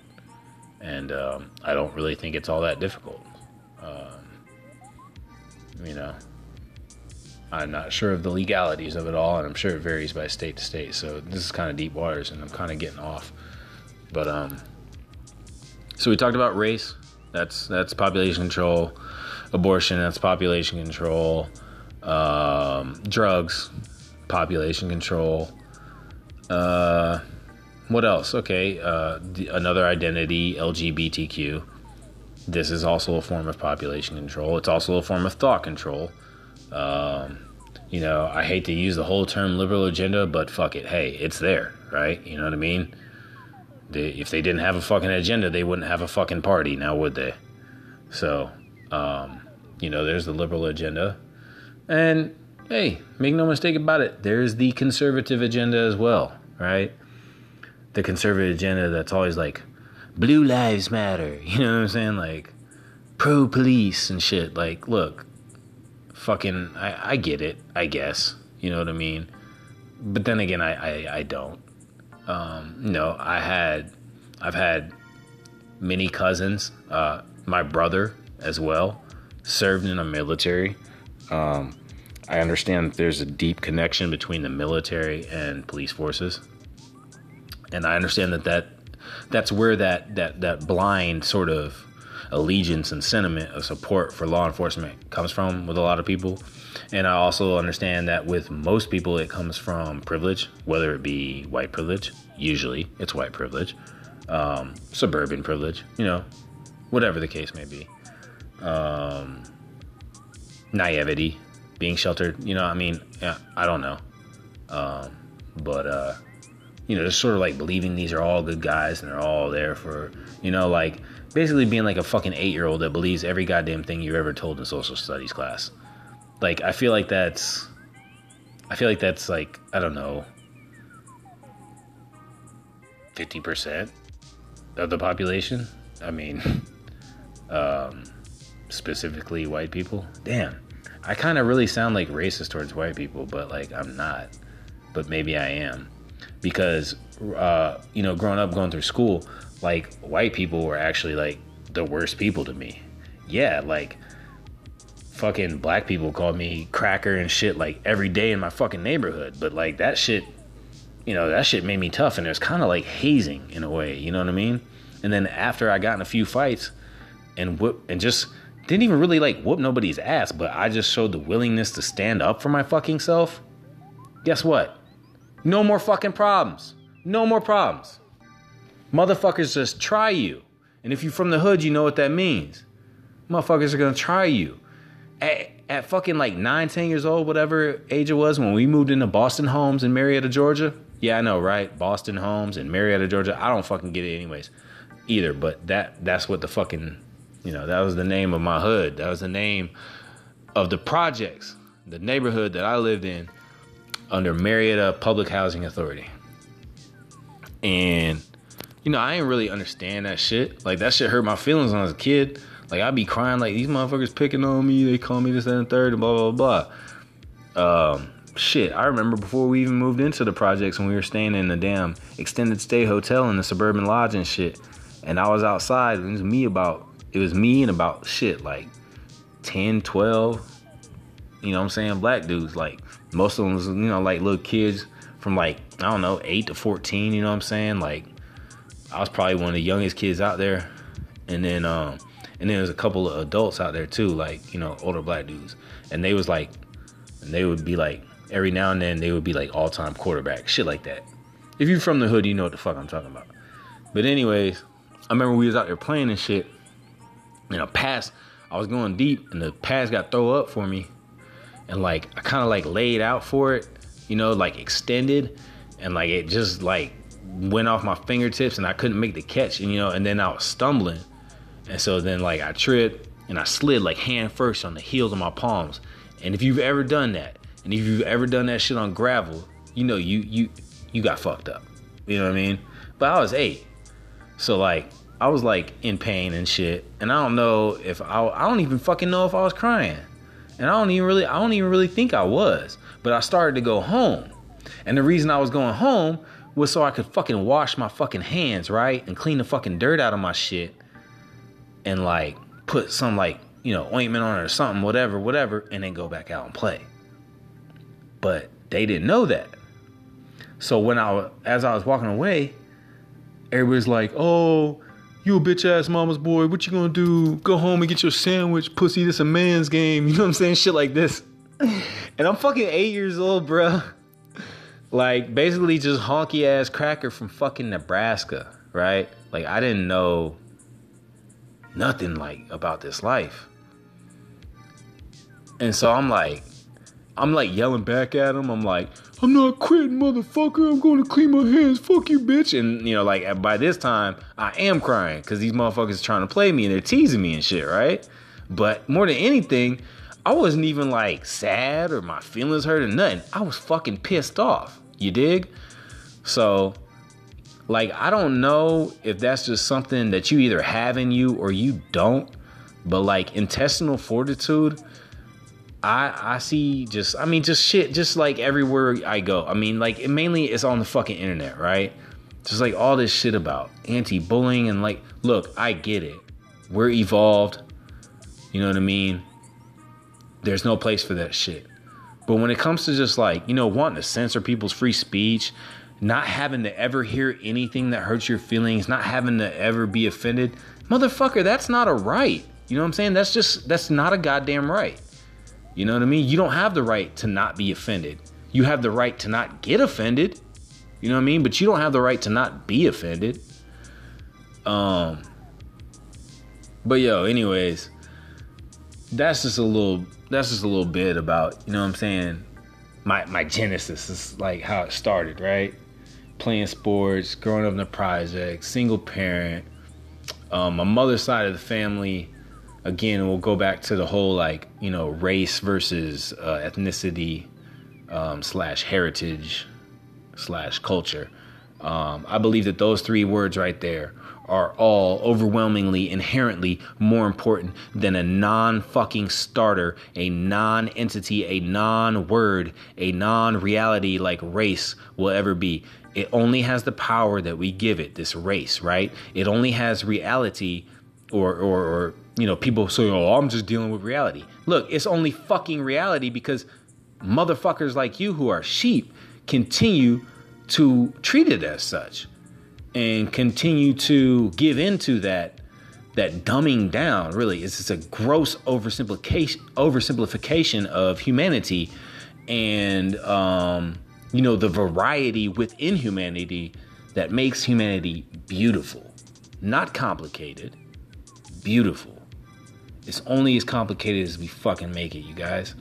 And um, I don't really think it's all that difficult. Um, you know, I'm not sure of the legalities of it all, and I'm sure it varies by state to state. So this is kind of deep waters, and I'm kind of getting off. But um, so we talked about race. That's that's population control. Abortion. That's population control. Um, drugs. Population control. Uh, what else? Okay, uh, another identity, LGBTQ. This is also a form of population control. It's also a form of thought control. Um, you know, I hate to use the whole term liberal agenda, but fuck it. Hey, it's there, right? You know what I mean? They, if they didn't have a fucking agenda, they wouldn't have a fucking party, now would they? So, um, you know, there's the liberal agenda. And hey, make no mistake about it, there's the conservative agenda as well, right? The conservative agenda that's always like, blue lives matter, you know what I'm saying? Like, pro police and shit. Like, look, fucking, I, I get it, I guess, you know what I mean? But then again, I, I, I don't. Um, no, I had, I've had many cousins, uh, my brother as well, served in the military. Um, I understand there's a deep connection between the military and police forces, and I understand that that that's where that that that blind sort of allegiance and sentiment of support for law enforcement comes from with a lot of people. And I also understand that with most people, it comes from privilege, whether it be white privilege, usually it's white privilege, um, suburban privilege, you know, whatever the case may be. Um, naivety, being sheltered, you know, I mean, I don't know. Um, but, uh, you know, just sort of like believing these are all good guys and they're all there for, you know, like basically being like a fucking eight year old that believes every goddamn thing you ever told in social studies class. Like, I feel like that's, I feel like that's like, I don't know, 50% of the population. I mean, um, specifically white people. Damn. I kind of really sound like racist towards white people, but like I'm not. But maybe I am. Because, uh, you know, growing up, going through school, like white people were actually like the worst people to me. Yeah, like fucking black people called me cracker and shit like every day in my fucking neighborhood. But like that shit, you know, that shit made me tough and it was kind of like hazing in a way, you know what I mean? And then after I got in a few fights and whoop and just didn't even really like whoop nobody's ass, but I just showed the willingness to stand up for my fucking self. Guess what? No more fucking problems. No more problems. Motherfuckers just try you. And if you're from the hood, you know what that means. Motherfuckers are gonna try you. At, at fucking like 9, 10 years old, whatever age it was, when we moved into Boston Homes in Marietta, Georgia. Yeah, I know, right? Boston Homes in Marietta, Georgia. I don't fucking get it anyways either, but that that's what the fucking you know, that was the name of my hood. That was the name of the projects, the neighborhood that I lived in under Marietta Public Housing Authority. And you know, I didn't really understand that shit. Like that shit hurt my feelings when I was a kid. Like I'd be crying like these motherfuckers picking on me. They call me this and the third and blah blah blah. Um, shit, I remember before we even moved into the projects when we were staying in the damn extended stay hotel in the suburban lodge and shit. And I was outside. And it was me about it was me and about shit like 10, 12 you know what I'm saying, black dudes. Like most of them was, you know, like little kids from like, I don't know, eight to fourteen, you know what I'm saying? Like I was probably one of the youngest kids out there. And then um and then there's a couple of adults out there too, like, you know, older black dudes. And they was like and they would be like every now and then they would be like all time quarterback, shit like that. If you're from the hood, you know what the fuck I'm talking about. But anyways, I remember we was out there playing and shit. And a pass, I was going deep, and the pass got throw up for me, and like I kind of like laid out for it, you know, like extended, and like it just like went off my fingertips, and I couldn't make the catch, and you know, and then I was stumbling, and so then like I tripped and I slid like hand first on the heels of my palms, and if you've ever done that, and if you've ever done that shit on gravel, you know you you you got fucked up, you know what I mean? But I was eight, so like I was like in pain and shit, and I don't know if I I don't even fucking know if I was crying, and I don't even really I don't even really think I was, but I started to go home, and the reason I was going home was so I could fucking wash my fucking hands right and clean the fucking dirt out of my shit, and like put some like you know ointment on it or something whatever whatever, and then go back out and play. But they didn't know that. So when I as I was walking away, everybody's like, "Oh." you a bitch ass mama's boy. What you gonna do? Go home and get your sandwich, pussy. This a man's game. You know what I'm saying? Shit like this. And I'm fucking eight years old, bruh. Like basically just honky ass cracker from fucking Nebraska, right? Like I didn't know nothing like about this life. And so I'm like, I'm like yelling back at him. I'm like, I'm not quitting, motherfucker. I'm going to clean my hands. Fuck you, bitch. And, you know, like by this time, I am crying because these motherfuckers are trying to play me and they're teasing me and shit, right? But more than anything, I wasn't even like sad or my feelings hurt or nothing. I was fucking pissed off. You dig? So, like, I don't know if that's just something that you either have in you or you don't. But like intestinal fortitude, I I see just I mean just shit just like everywhere I go. I mean like it mainly it's on the fucking internet, right? Just like all this shit about anti-bullying and like look, I get it. We're evolved. You know what I mean? There's no place for that shit. But when it comes to just like, you know, wanting to censor people's free speech, not having to ever hear anything that hurts your feelings, not having to ever be offended, motherfucker, that's not a right. You know what I'm saying? That's just that's not a goddamn right. You know what I mean? You don't have the right to not be offended. You have the right to not get offended. You know what I mean? But you don't have the right to not be offended. Um But yo, anyways, that's just a little that's just a little bit about, you know what I'm saying? My my genesis is like how it started, right? Playing sports, growing up in the project, single parent. Um, my mother's side of the family, again, we'll go back to the whole like you know race versus uh, ethnicity um, slash heritage slash culture. Um, I believe that those three words right there are all overwhelmingly, inherently more important than a non fucking starter, a non entity, a non word, a non reality like race will ever be. It only has the power that we give it, this race, right? It only has reality or, or, or you know, people say, oh, I'm just dealing with reality. Look, it's only fucking reality because motherfuckers like you who are sheep continue to treat it as such and continue to give into that that dumbing down really. It's just a gross oversimplification oversimplification of humanity and um, you know the variety within humanity that makes humanity beautiful. Not complicated beautiful. It's only as complicated as we fucking make it, you guys.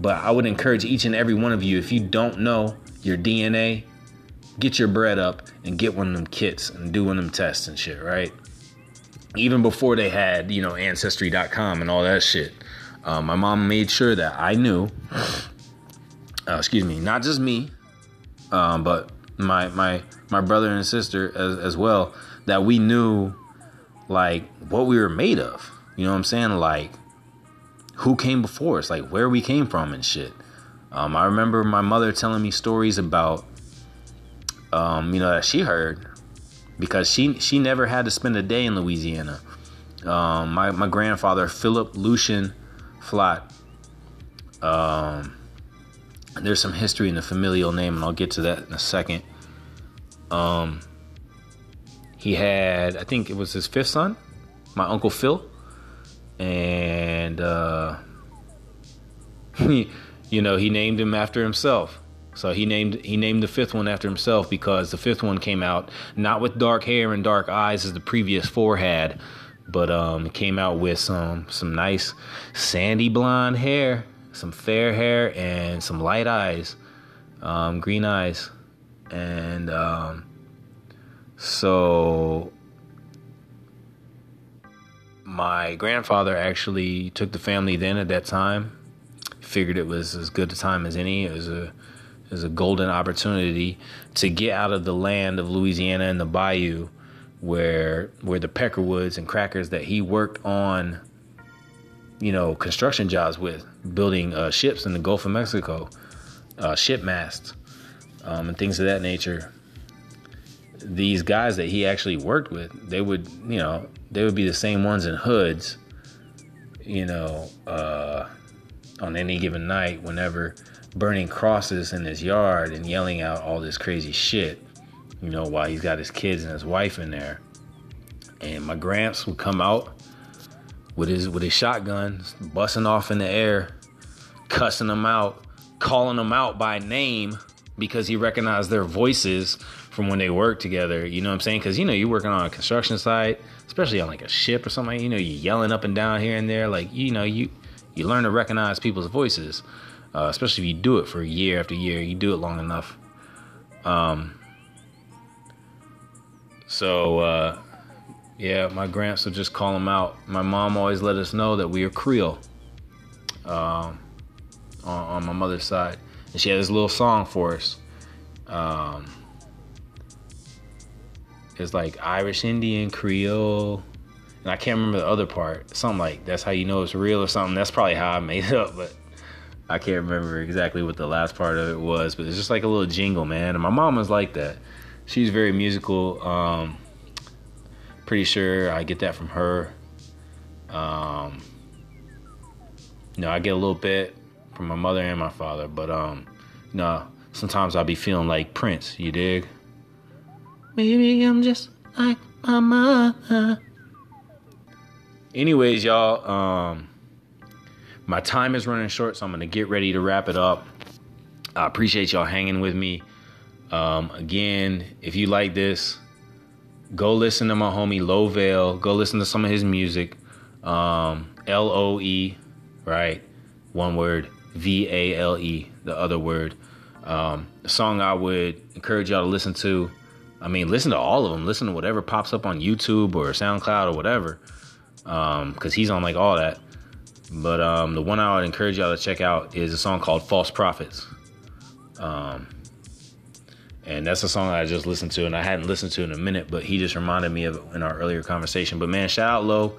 But I would encourage each and every one of you, if you don't know your DNA, get your bread up and get one of them kits and do one of them tests and shit, right? Even before they had, you know, Ancestry.com and all that shit. Um, my mom made sure that I knew, uh, excuse me, not just me, um, but my my my brother and sister as, as well, that we knew like what we were made of. You know what I'm saying? Like, who came before us? Like, where we came from and shit. Um, I remember my mother telling me stories about, um, you know, that she heard because she she never had to spend a day in Louisiana. Um, my my grandfather Philip Lucian Flott, Um, there's some history in the familial name, and I'll get to that in a second. Um, he had, I think it was his fifth son, my uncle Phil, and uh, you know, he named him after himself. So he named he named the fifth one after himself because the fifth one came out not with dark hair and dark eyes as the previous four had, but um, came out with some some nice sandy blonde hair, some fair hair, and some light eyes, um, green eyes, and um, so my grandfather actually took the family then at that time. Figured it was as good a time as any. It was a is a golden opportunity to get out of the land of Louisiana and the bayou where where the peckerwoods and crackers that he worked on you know construction jobs with building uh, ships in the Gulf of Mexico uh, ship masts um, and things of that nature. These guys that he actually worked with they would you know they would be the same ones in hoods you know uh, on any given night whenever burning crosses in his yard and yelling out all this crazy shit, you know, while he's got his kids and his wife in there. And my gramps would come out with his with his shotgun, busting off in the air, cussing them out, calling them out by name because he recognized their voices from when they worked together. You know what I'm saying? Because you know you're working on a construction site, especially on like a ship or something. You know, you're yelling up and down here and there. Like you know you you learn to recognize people's voices uh, especially if you do it for year after year. You do it long enough. Um, so, uh, yeah, my gramps would just call them out. My mom always let us know that we are Creole um, on, on, my mother's side. And she had this little song for us. Um, it's like Irish Indian Creole. And I can't remember the other part. Something like that's how you know it's real or something. That's probably how I made it up, but I can't remember exactly what the last part of it was, but it's just like a little jingle, man. And my mom was like that. She's very musical. Um, pretty sure I get that from her. Um, you know, I get a little bit from my mother and my father, but um, you know, sometimes I'll be feeling like Prince. You dig? Maybe I'm just like my mother. Anyways, y'all. Um, my time is running short, so I'm gonna get ready to wrap it up. I appreciate y'all hanging with me. Um, again, if you like this, go listen to my homie Loe Go listen to some of his music. Um, L O E, right? One word. V A L E, the other word. Um, song I would encourage y'all to listen to. I mean, listen to all of them. Listen to whatever pops up on YouTube or SoundCloud or whatever. Um, cause he's on like all that. But um, the one I would encourage y'all to check out is a song called False Prophets. Um, and that's a song I just listened to and I hadn't listened to in a minute, but he just reminded me of in our earlier conversation. But man, shout out Loe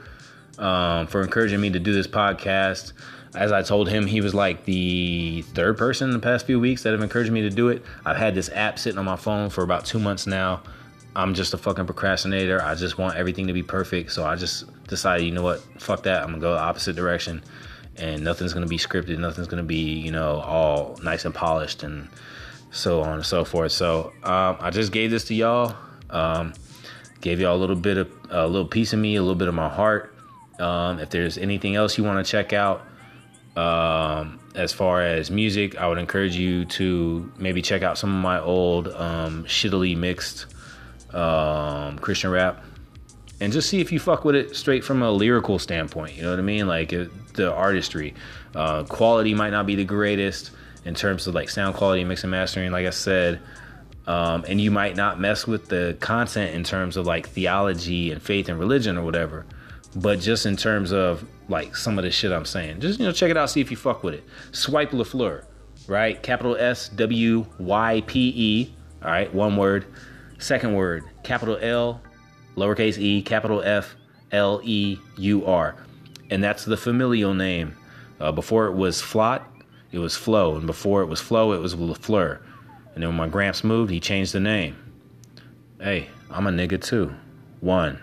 um, for encouraging me to do this podcast. As I told him, he was like the third person in the past few weeks that have encouraged me to do it. I've had this app sitting on my phone for about two months now. I'm just a fucking procrastinator. I just want everything to be perfect. So I just decided, you know what, fuck that. I'm gonna go the opposite direction, and nothing's gonna be scripted. Nothing's gonna be, you know, all nice and polished and so on and so forth. So um, I just gave this to y'all. Um, gave y'all a little bit of a little piece of me, a little bit of my heart. Um, if there's anything else you want to check out, um, as far as music, I would encourage you to maybe check out some of my old um, shittily mixed um, Christian rap, and just see if you fuck with it straight from a lyrical standpoint. You know what I mean? Like it, the artistry, uh, quality might not be the greatest in terms of like sound quality, mix and mastering. Like I said. Um, and you might not mess with the content in terms of like theology and faith and religion or whatever, but just in terms of like some of the shit I'm saying, just you know check it out, see if you fuck with it. Swype LaFleur, right? Capital S W Y P E, all right, one word. Second word, capital L, lowercase e, capital F, L E U R. And that's the familial name. Uh, before it was Flot, it was Flo. And before it was Flo, it was LaFleur. And then when my gramps moved, he changed the name. Hey, I'm a nigga too. One.